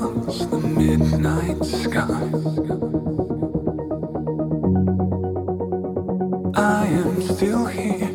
loves the midnight sky. I am still here.